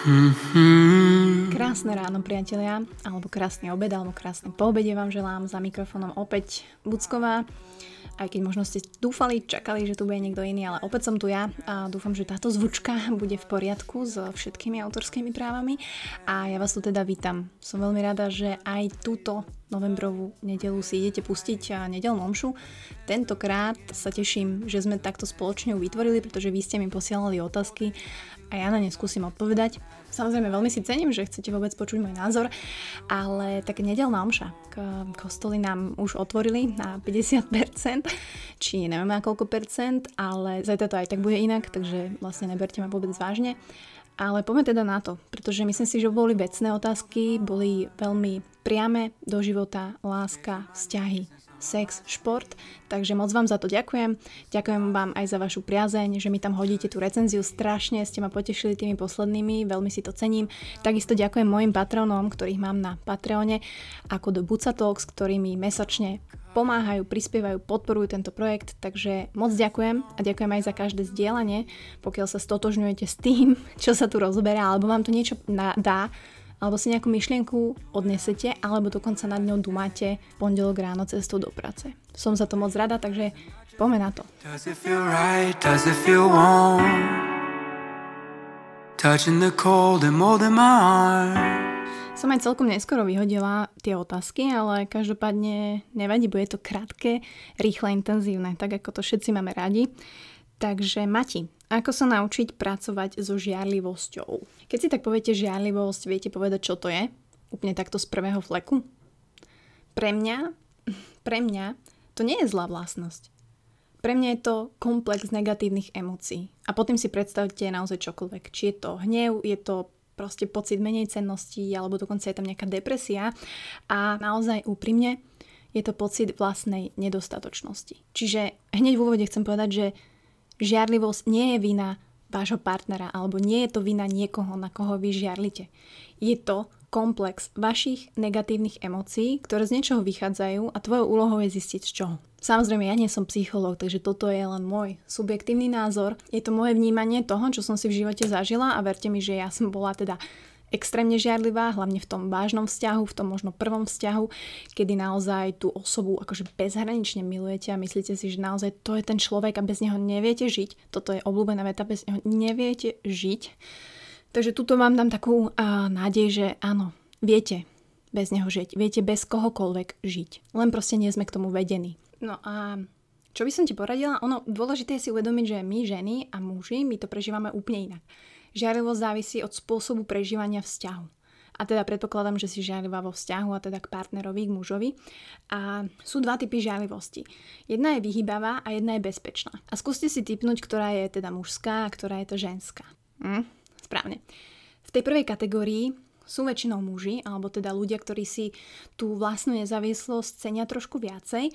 Mm-hmm. Krásne ráno, priatelia, alebo krásny obed, alebo krásne poobede vám želám. Za mikrofónom opäť Bucková. Aj keď možno ste dúfali, čakali, že tu bude niekto iný, ale opäť som tu ja a dúfam, že táto zvučka bude v poriadku s všetkými autorskými právami. A ja vás tu teda vítam. Som veľmi rada, že aj túto novembrovú nedelu si idete pustiť a nedelnú omšu. Tentokrát sa teším, že sme takto spoločne vytvorili, pretože vy ste mi posielali otázky a ja na ne skúsim odpovedať. Samozrejme, veľmi si cením, že chcete vôbec počuť môj názor, ale tak nedelná omša. Kostoly nám už otvorili na 50%, či neviem na koľko percent, ale zajtra to aj tak bude inak, takže vlastne neberte ma vôbec vážne. Ale poďme teda na to, pretože myslím si, že boli vecné otázky, boli veľmi priame do života, láska, vzťahy, sex, šport. Takže moc vám za to ďakujem. Ďakujem vám aj za vašu priazeň, že mi tam hodíte tú recenziu. Strašne ste ma potešili tými poslednými, veľmi si to cením. Takisto ďakujem mojim patronom, ktorých mám na Patreone, ako do Buca Talks, ktorí mi mesačne pomáhajú, prispievajú, podporujú tento projekt, takže moc ďakujem a ďakujem aj za každé zdieľanie, pokiaľ sa stotožňujete s tým, čo sa tu rozberá, alebo vám to niečo dá, alebo si nejakú myšlienku odnesete, alebo dokonca nad ňou dumáte pondelok ráno cestou do práce. Som za to moc rada, takže poďme na to. Touching the cold and molding my arm som aj celkom neskoro vyhodila tie otázky, ale každopádne nevadí, bude to krátke, rýchle, intenzívne, tak ako to všetci máme radi. Takže Mati, ako sa naučiť pracovať so žiarlivosťou? Keď si tak poviete žiarlivosť, viete povedať, čo to je? Úplne takto z prvého fleku? Pre mňa, pre mňa to nie je zlá vlastnosť. Pre mňa je to komplex negatívnych emócií. A potom si predstavte naozaj čokoľvek. Či je to hnev, je to proste pocit menej cenností, alebo dokonca je tam nejaká depresia. A naozaj úprimne je to pocit vlastnej nedostatočnosti. Čiže hneď v úvode chcem povedať, že žiarlivosť nie je vina vášho partnera alebo nie je to vina niekoho, na koho vy žiarlite. Je to komplex vašich negatívnych emócií, ktoré z niečoho vychádzajú a tvojou úlohou je zistiť z čoho. Samozrejme, ja nie som psychológ, takže toto je len môj subjektívny názor. Je to moje vnímanie toho, čo som si v živote zažila a verte mi, že ja som bola teda extrémne žiarlivá, hlavne v tom vážnom vzťahu, v tom možno prvom vzťahu, kedy naozaj tú osobu akože bezhranične milujete a myslíte si, že naozaj to je ten človek a bez neho neviete žiť. Toto je obľúbená veta, bez neho neviete žiť. Takže tuto vám dám takú uh, nádej, že áno, viete bez neho žiť, viete bez kohokoľvek žiť. Len proste nie sme k tomu vedení. No a čo by som ti poradila? Ono, dôležité je si uvedomiť, že my ženy a muži, my to prežívame úplne inak. Žiarlivosť závisí od spôsobu prežívania vzťahu. A teda predpokladám, že si žiarlivá vo vzťahu a teda k partnerovi, k mužovi. A sú dva typy žiarlivosti. Jedna je vyhybavá a jedna je bezpečná. A skúste si typnúť, ktorá je teda mužská a ktorá je to ženská. Hm? Správne. V tej prvej kategórii sú väčšinou muži, alebo teda ľudia, ktorí si tú vlastnú nezávislosť cenia trošku viacej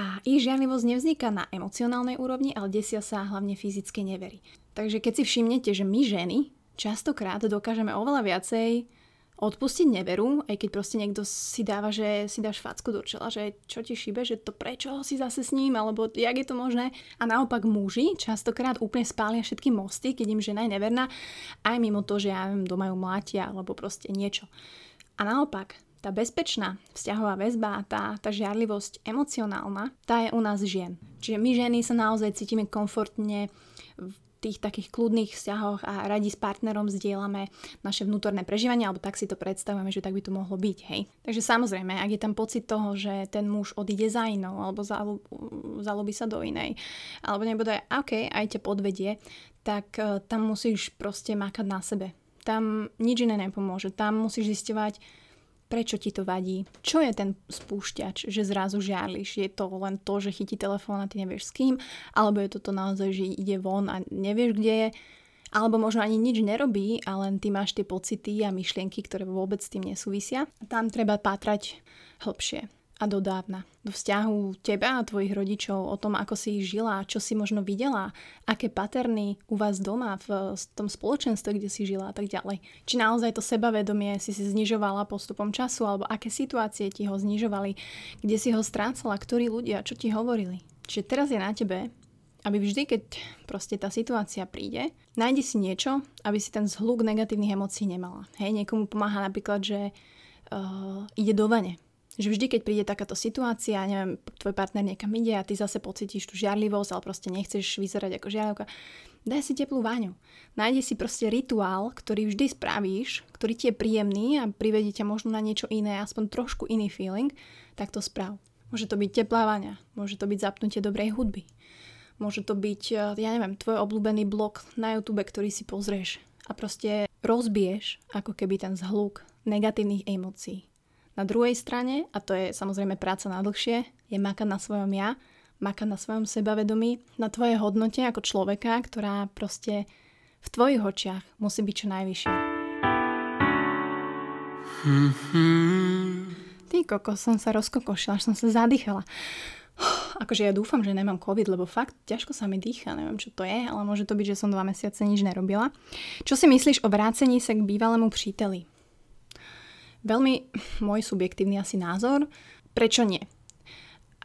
a ich žiarlivosť nevzniká na emocionálnej úrovni, ale desia sa hlavne fyzicky neverí. Takže keď si všimnete, že my ženy častokrát dokážeme oveľa viacej odpustiť neveru, aj keď proste niekto si dáva, že si dáš facku do čela, že čo ti šíbe, že to prečo si zase s ním, alebo jak je to možné. A naopak muži častokrát úplne spália všetky mosty, keď im žena je neverná, aj mimo to, že ja viem, doma ju mlátia, alebo proste niečo. A naopak, tá bezpečná vzťahová väzba, tá, tá žiarlivosť emocionálna, tá je u nás žien. Čiže my ženy sa naozaj cítime komfortne tých takých kľudných vzťahoch a radi s partnerom zdieľame naše vnútorné prežívanie, alebo tak si to predstavujeme, že tak by to mohlo byť, hej. Takže samozrejme, ak je tam pocit toho, že ten muž odíde za inou, alebo zalúbi sa do inej, alebo nebude, OK, aj ťa podvedie, tak uh, tam musíš proste makať na sebe. Tam nič iné nepomôže. Tam musíš zistovať, prečo ti to vadí, čo je ten spúšťač, že zrazu žiarliš, je to len to, že chytí telefón a ty nevieš s kým, alebo je toto naozaj, že ide von a nevieš, kde je, alebo možno ani nič nerobí a len ty máš tie pocity a myšlienky, ktoré vôbec s tým nesúvisia. Tam treba pátrať hlbšie a do dávna. Do vzťahu teba a tvojich rodičov, o tom, ako si ich žila, čo si možno videla, aké paterny u vás doma v tom spoločenstve, kde si žila a tak ďalej. Či naozaj to sebavedomie si si znižovala postupom času, alebo aké situácie ti ho znižovali, kde si ho strácala, ktorí ľudia, čo ti hovorili. Čiže teraz je na tebe, aby vždy, keď proste tá situácia príde, nájdi si niečo, aby si ten zhluk negatívnych emócií nemala. Hej, niekomu pomáha napríklad, že uh, ide do vane. Že vždy, keď príde takáto situácia, neviem, tvoj partner niekam ide a ty zase pocítiš tú žiarlivosť, ale proste nechceš vyzerať ako žiarlivka, daj si teplú váňu. Nájdi si proste rituál, ktorý vždy spravíš, ktorý ti je príjemný a privedie ťa možno na niečo iné, aspoň trošku iný feeling, tak to správ. Môže to byť teplá váňa, môže to byť zapnutie dobrej hudby, Môže to byť, e, ja neviem, tvoj obľúbený blog na YouTube, ktorý si pozrieš a proste rozbiješ ako keby ten zhluk negatívnych emócií. Na druhej strane, a to je samozrejme práca na dlhšie, je makať na svojom ja, makať na svojom sebavedomí, na tvojej hodnote ako človeka, ktorá proste v tvojich očiach musí byť čo najvyššia. Mm-hmm. Ty koko, som sa rozkokošila, až som sa zadýchala akože ja dúfam, že nemám COVID, lebo fakt ťažko sa mi dýcha, neviem čo to je, ale môže to byť, že som dva mesiace nič nerobila. Čo si myslíš o vrácení sa k bývalému příteli? Veľmi môj subjektívny asi názor, prečo nie?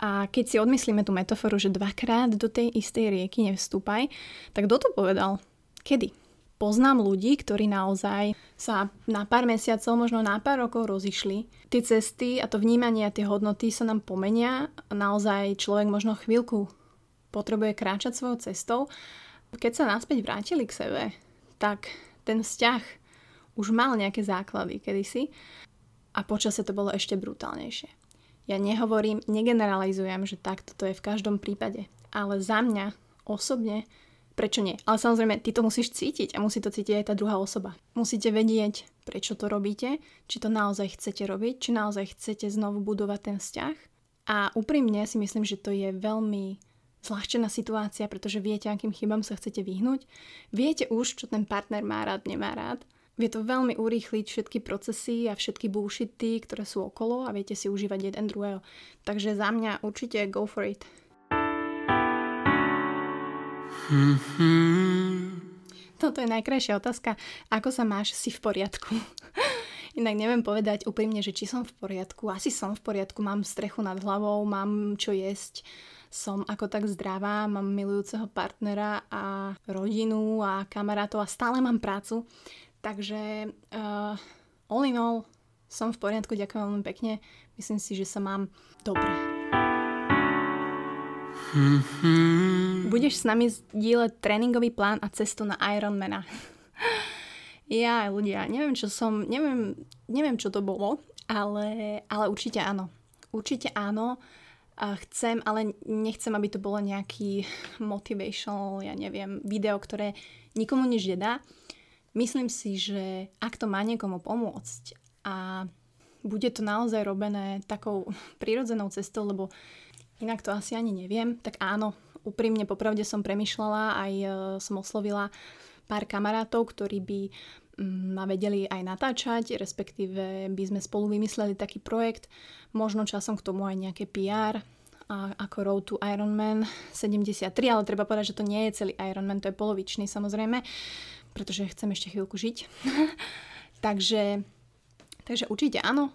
A keď si odmyslíme tú metaforu, že dvakrát do tej istej rieky nevstúpaj, tak kto to povedal? Kedy? poznám ľudí, ktorí naozaj sa na pár mesiacov, možno na pár rokov rozišli. Tie cesty a to vnímanie a tie hodnoty sa nám pomenia. Naozaj človek možno chvíľku potrebuje kráčať svojou cestou. Keď sa naspäť vrátili k sebe, tak ten vzťah už mal nejaké základy kedysi a počasie to bolo ešte brutálnejšie. Ja nehovorím, negeneralizujem, že takto to je v každom prípade, ale za mňa osobne prečo nie? Ale samozrejme, ty to musíš cítiť a musí to cítiť aj tá druhá osoba. Musíte vedieť, prečo to robíte, či to naozaj chcete robiť, či naozaj chcete znovu budovať ten vzťah. A úprimne si myslím, že to je veľmi zľahčená situácia, pretože viete, akým chybám sa chcete vyhnúť. Viete už, čo ten partner má rád, nemá rád. Vie to veľmi urýchliť všetky procesy a všetky bullshity, ktoré sú okolo a viete si užívať jeden druhého. Takže za mňa určite go for it. Mm-hmm. Toto je najkrajšia otázka. Ako sa máš? Si v poriadku? Inak neviem povedať úprimne, že či som v poriadku. Asi som v poriadku, mám strechu nad hlavou, mám čo jesť, som ako tak zdravá, mám milujúceho partnera a rodinu a kamarátov a stále mám prácu. Takže uh, all in all som v poriadku, ďakujem veľmi pekne. Myslím si, že sa mám dobre. Mm-hmm. Budeš s nami zdieľať tréningový plán a cestu na Ironmana. ja, ľudia, neviem, čo som, neviem, neviem, čo to bolo, ale, ale určite áno. Určite áno. A chcem, ale nechcem, aby to bolo nejaký motivational, ja neviem, video, ktoré nikomu nič nedá. Myslím si, že ak to má niekomu pomôcť a bude to naozaj robené takou prirodzenou cestou, lebo inak to asi ani neviem, tak áno, úprimne popravde som premyšľala, aj e, som oslovila pár kamarátov, ktorí by mm, ma vedeli aj natáčať, respektíve by sme spolu vymysleli taký projekt, možno časom k tomu aj nejaké PR, a ako Road to Ironman 73, ale treba povedať, že to nie je celý Ironman, to je polovičný samozrejme, pretože chcem ešte chvíľku žiť. takže, takže určite áno,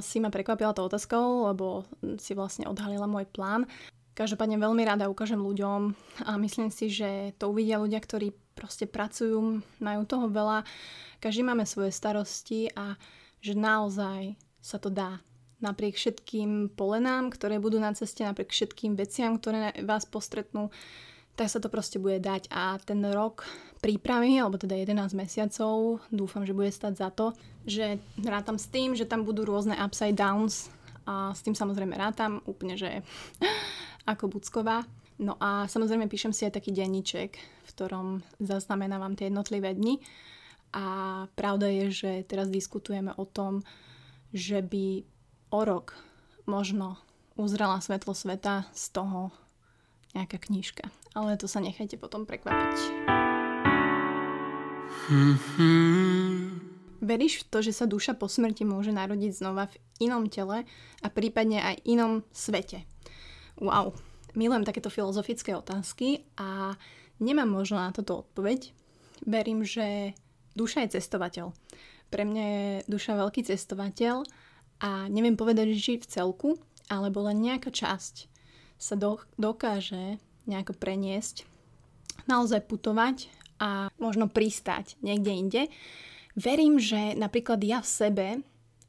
si ma prekvapila tou otázkou, lebo si vlastne odhalila môj plán. Každopádne veľmi rada ukážem ľuďom a myslím si, že to uvidia ľudia, ktorí proste pracujú, majú toho veľa, každý máme svoje starosti a že naozaj sa to dá. Napriek všetkým polenám, ktoré budú na ceste, napriek všetkým veciam, ktoré vás postretnú, tak sa to proste bude dať a ten rok prípravy, alebo teda 11 mesiacov, dúfam, že bude stať za to, že rátam s tým, že tam budú rôzne upside downs a s tým samozrejme rátam úplne, že ako Bucková. No a samozrejme píšem si aj taký denníček, v ktorom zaznamenávam tie jednotlivé dni a pravda je, že teraz diskutujeme o tom, že by o rok možno uzrela svetlo sveta z toho nejaká knižka. Ale to sa nechajte potom prekvapiť. Veríš v to, že sa duša po smrti môže narodiť znova v inom tele a prípadne aj inom svete? Wow, milujem takéto filozofické otázky a nemám možno na toto odpoveď. Verím, že duša je cestovateľ. Pre mňa je duša veľký cestovateľ a neviem povedať, že či v celku, alebo len nejaká časť sa do, dokáže nejako preniesť, naozaj putovať a možno pristať niekde inde. Verím, že napríklad ja v sebe,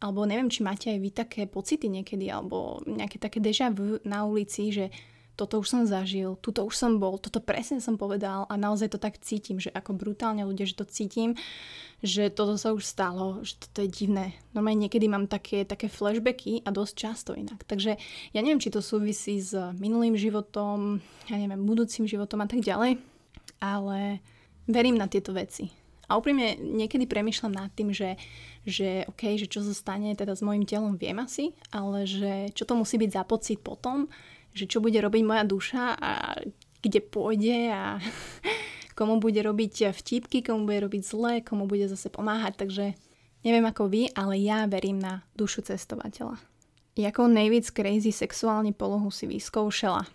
alebo neviem, či máte aj vy také pocity niekedy, alebo nejaké také deja vu na ulici, že toto už som zažil, tuto už som bol, toto presne som povedal a naozaj to tak cítim, že ako brutálne ľudia, že to cítim, že toto sa už stalo, že toto je divné. Normálne niekedy mám také, také flashbacky a dosť často inak. Takže ja neviem, či to súvisí s minulým životom, ja neviem, budúcim životom a tak ďalej, ale verím na tieto veci. A úprimne niekedy premyšľam nad tým, že, že OK, že čo zostane teda s mojim telom, viem asi, ale že čo to musí byť za pocit potom, že čo bude robiť moja duša a kde pôjde a komu bude robiť vtipky, komu bude robiť zle, komu bude zase pomáhať. Takže neviem ako vy, ale ja verím na dušu cestovateľa. Jakou najviac crazy sexuálnu polohu si vyskúšala?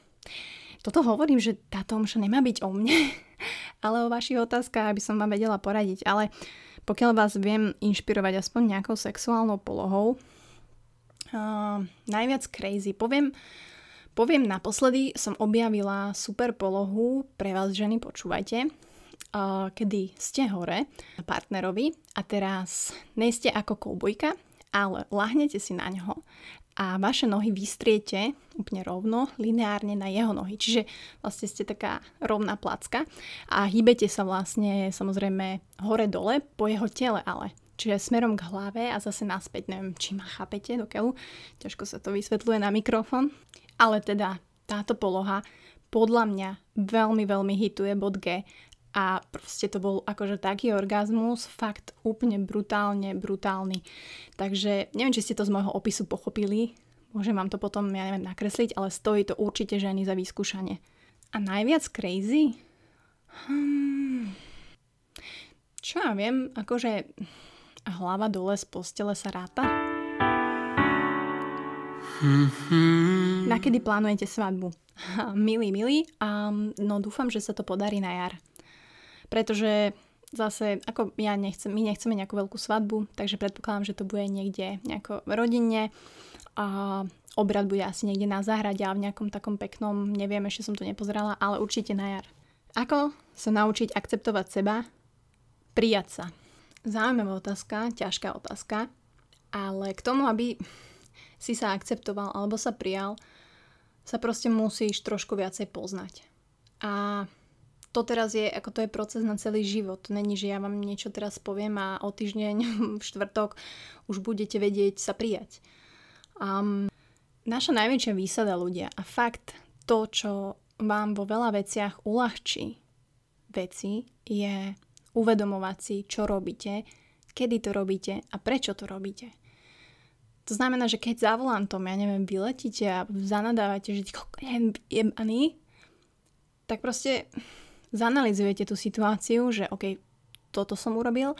Toto hovorím, že táto omša nemá byť o mne, ale o vašich otázkach, aby som vám vedela poradiť. Ale pokiaľ vás viem inšpirovať aspoň nejakou sexuálnou polohou, uh, najviac crazy, poviem, Poviem naposledy, som objavila super polohu pre vás ženy, počúvajte, kedy ste hore partnerovi a teraz nejste ako koubojka, ale lahnete si na ňo a vaše nohy vystriete úplne rovno, lineárne na jeho nohy. Čiže vlastne ste taká rovná placka a hýbete sa vlastne samozrejme hore-dole po jeho tele, ale čiže smerom k hlave a zase naspäť, neviem, či ma chápete do keľu, ťažko sa to vysvetľuje na mikrofón. Ale teda táto poloha podľa mňa veľmi, veľmi hituje bod G a proste to bol akože taký orgazmus, fakt úplne brutálne, brutálny. Takže neviem, či ste to z môjho opisu pochopili, môžem vám to potom, ja neviem, nakresliť, ale stojí to určite ženy za vyskúšanie. A najviac crazy? Hmm. Čo ja viem, akože hlava dole z postele sa ráta? Mm-hmm. Nakedy plánujete svadbu? milý, milý, um, no dúfam, že sa to podarí na jar. Pretože zase, ako ja nechcem, my nechceme nejakú veľkú svadbu, takže predpokladám, že to bude niekde nejako rodinne a obrad bude asi niekde na záhrade a v nejakom takom peknom, neviem, ešte som to nepozerala, ale určite na jar. Ako sa naučiť akceptovať seba, prijať sa? Zaujímavá otázka, ťažká otázka, ale k tomu, aby si sa akceptoval alebo sa prijal, sa proste musíš trošku viacej poznať. A to teraz je, ako to je proces na celý život. Není, že ja vám niečo teraz poviem a o týždeň v štvrtok už budete vedieť sa prijať. Um, naša najväčšia výsada ľudia a fakt to, čo vám vo veľa veciach uľahčí veci, je uvedomovať si, čo robíte, kedy to robíte a prečo to robíte. To znamená, že keď za volantom, ja neviem, vyletíte a zanadávate, že je jebaný, tak proste zanalizujete tú situáciu, že OK, toto som urobil,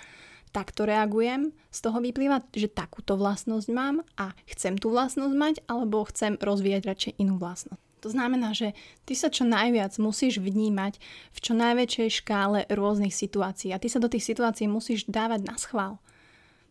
takto reagujem, z toho vyplýva, že takúto vlastnosť mám a chcem tú vlastnosť mať, alebo chcem rozvíjať radšej inú vlastnosť. To znamená, že ty sa čo najviac musíš vnímať v čo najväčšej škále rôznych situácií a ty sa do tých situácií musíš dávať na schvál.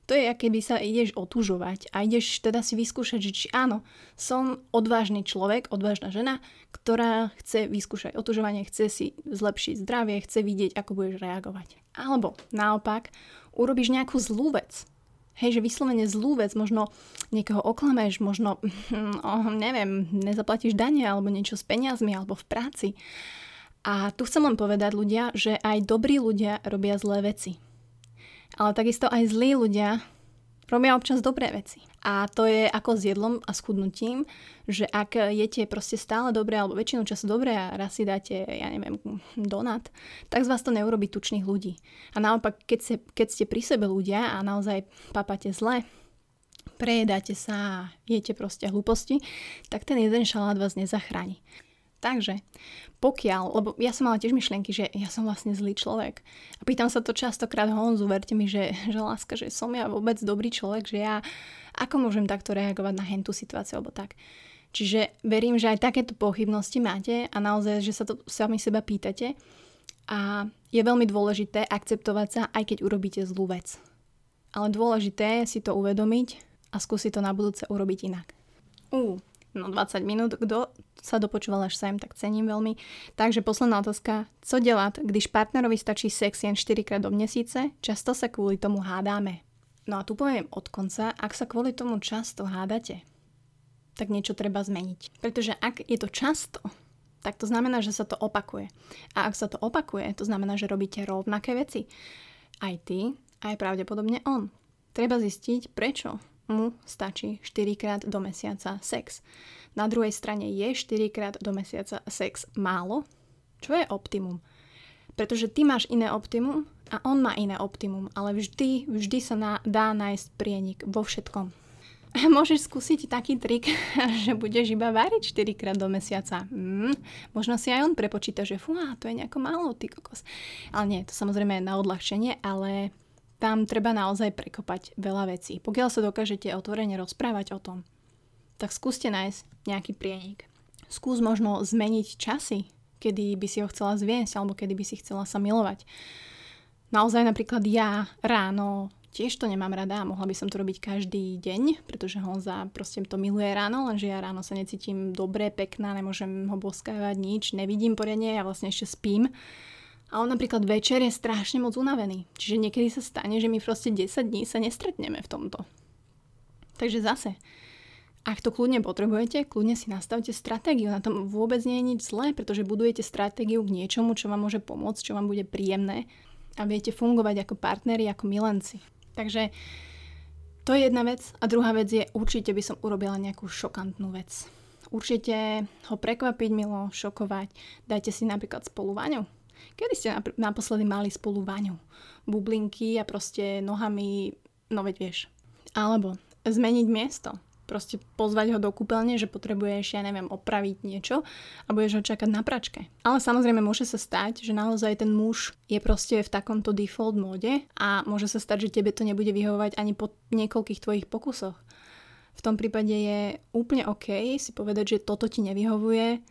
To je, aké by sa ideš otužovať a ideš teda si vyskúšať, že či áno, som odvážny človek, odvážna žena, ktorá chce vyskúšať otužovanie, chce si zlepšiť zdravie, chce vidieť, ako budeš reagovať. Alebo naopak, urobíš nejakú zlú vec. Hej, že vyslovene zlú vec, možno niekoho oklameš, možno, oh, neviem, nezaplatíš dane alebo niečo s peniazmi alebo v práci. A tu chcem len povedať ľudia, že aj dobrí ľudia robia zlé veci ale takisto aj zlí ľudia robia občas dobré veci. A to je ako s jedlom a schudnutím, že ak jete proste stále dobre alebo väčšinu času dobre a raz si dáte, ja neviem, donat, tak z vás to neurobi tučných ľudí. A naopak, keď, ste, keď ste pri sebe ľudia a naozaj papate zle, prejedáte sa a jete proste hlúposti, tak ten jeden šalát vás nezachráni. Takže pokiaľ, lebo ja som mala tiež myšlienky, že ja som vlastne zlý človek. A pýtam sa to častokrát Honzu, verte mi, že, že láska, že som ja vôbec dobrý človek, že ja ako môžem takto reagovať na hentú situáciu alebo tak. Čiže verím, že aj takéto pochybnosti máte a naozaj, že sa to sami seba pýtate. A je veľmi dôležité akceptovať sa, aj keď urobíte zlú vec. Ale dôležité je si to uvedomiť a skúsiť to na budúce urobiť inak. Uh, No 20 minut, kto sa dopočúval až sem, tak cením veľmi. Takže posledná otázka. Co dělat, když partnerovi stačí sex jen 4 krát do měsíce? Často sa kvôli tomu hádame. No a tu poviem od konca, ak sa kvôli tomu často hádate, tak niečo treba zmeniť. Pretože ak je to často, tak to znamená, že sa to opakuje. A ak sa to opakuje, to znamená, že robíte rovnaké veci. Aj ty, aj pravdepodobne on. Treba zistiť, prečo mu stačí 4 krát do mesiaca sex. Na druhej strane je 4 krát do mesiaca sex málo? Čo je optimum? Pretože ty máš iné optimum a on má iné optimum, ale vždy, vždy sa na, dá nájsť prienik vo všetkom. Môžeš skúsiť taký trik, že budeš iba variť 4 krát do mesiaca. Mm, možno si aj on prepočíta, že fú, to je nejako málo, ty kokos. Ale nie, to samozrejme je na odľahčenie, ale tam treba naozaj prekopať veľa vecí. Pokiaľ sa dokážete otvorene rozprávať o tom, tak skúste nájsť nejaký prienik. Skús možno zmeniť časy, kedy by si ho chcela zviesť alebo kedy by si chcela sa milovať. Naozaj napríklad ja ráno tiež to nemám rada a mohla by som to robiť každý deň, pretože Honza proste to miluje ráno, lenže ja ráno sa necítim dobre, pekná, nemôžem ho boskávať nič, nevidím poriadne, ja vlastne ešte spím a on napríklad večer je strašne moc unavený. Čiže niekedy sa stane, že my proste 10 dní sa nestretneme v tomto. Takže zase, ak to kľudne potrebujete, kľudne si nastavte stratégiu. Na tom vôbec nie je nič zlé, pretože budujete stratégiu k niečomu, čo vám môže pomôcť, čo vám bude príjemné a viete fungovať ako partneri, ako milenci. Takže to je jedna vec. A druhá vec je, určite by som urobila nejakú šokantnú vec. Určite ho prekvapiť milo, šokovať. Dajte si napríklad spolu vaňu Kedy ste naposledy mali spolu vaňu? Bublinky a proste nohami, no veď vieš. Alebo zmeniť miesto. Proste pozvať ho do kúpeľne, že potrebuješ, ja neviem, opraviť niečo a budeš ho čakať na pračke. Ale samozrejme môže sa stať, že naozaj ten muž je proste v takomto default móde a môže sa stať, že tebe to nebude vyhovovať ani po niekoľkých tvojich pokusoch. V tom prípade je úplne OK si povedať, že toto ti nevyhovuje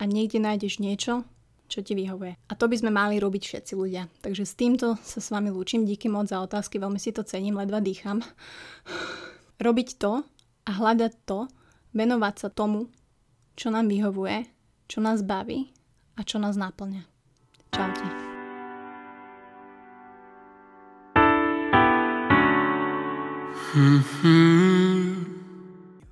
a niekde nájdeš niečo, čo ti vyhovuje. A to by sme mali robiť všetci ľudia. Takže s týmto sa s vami lúčim. Díky moc za otázky, veľmi si to cením, ledva dýcham. Robiť to a hľadať to, venovať sa tomu, čo nám vyhovuje, čo nás baví a čo nás náplňa. Čaute. Mm-hmm.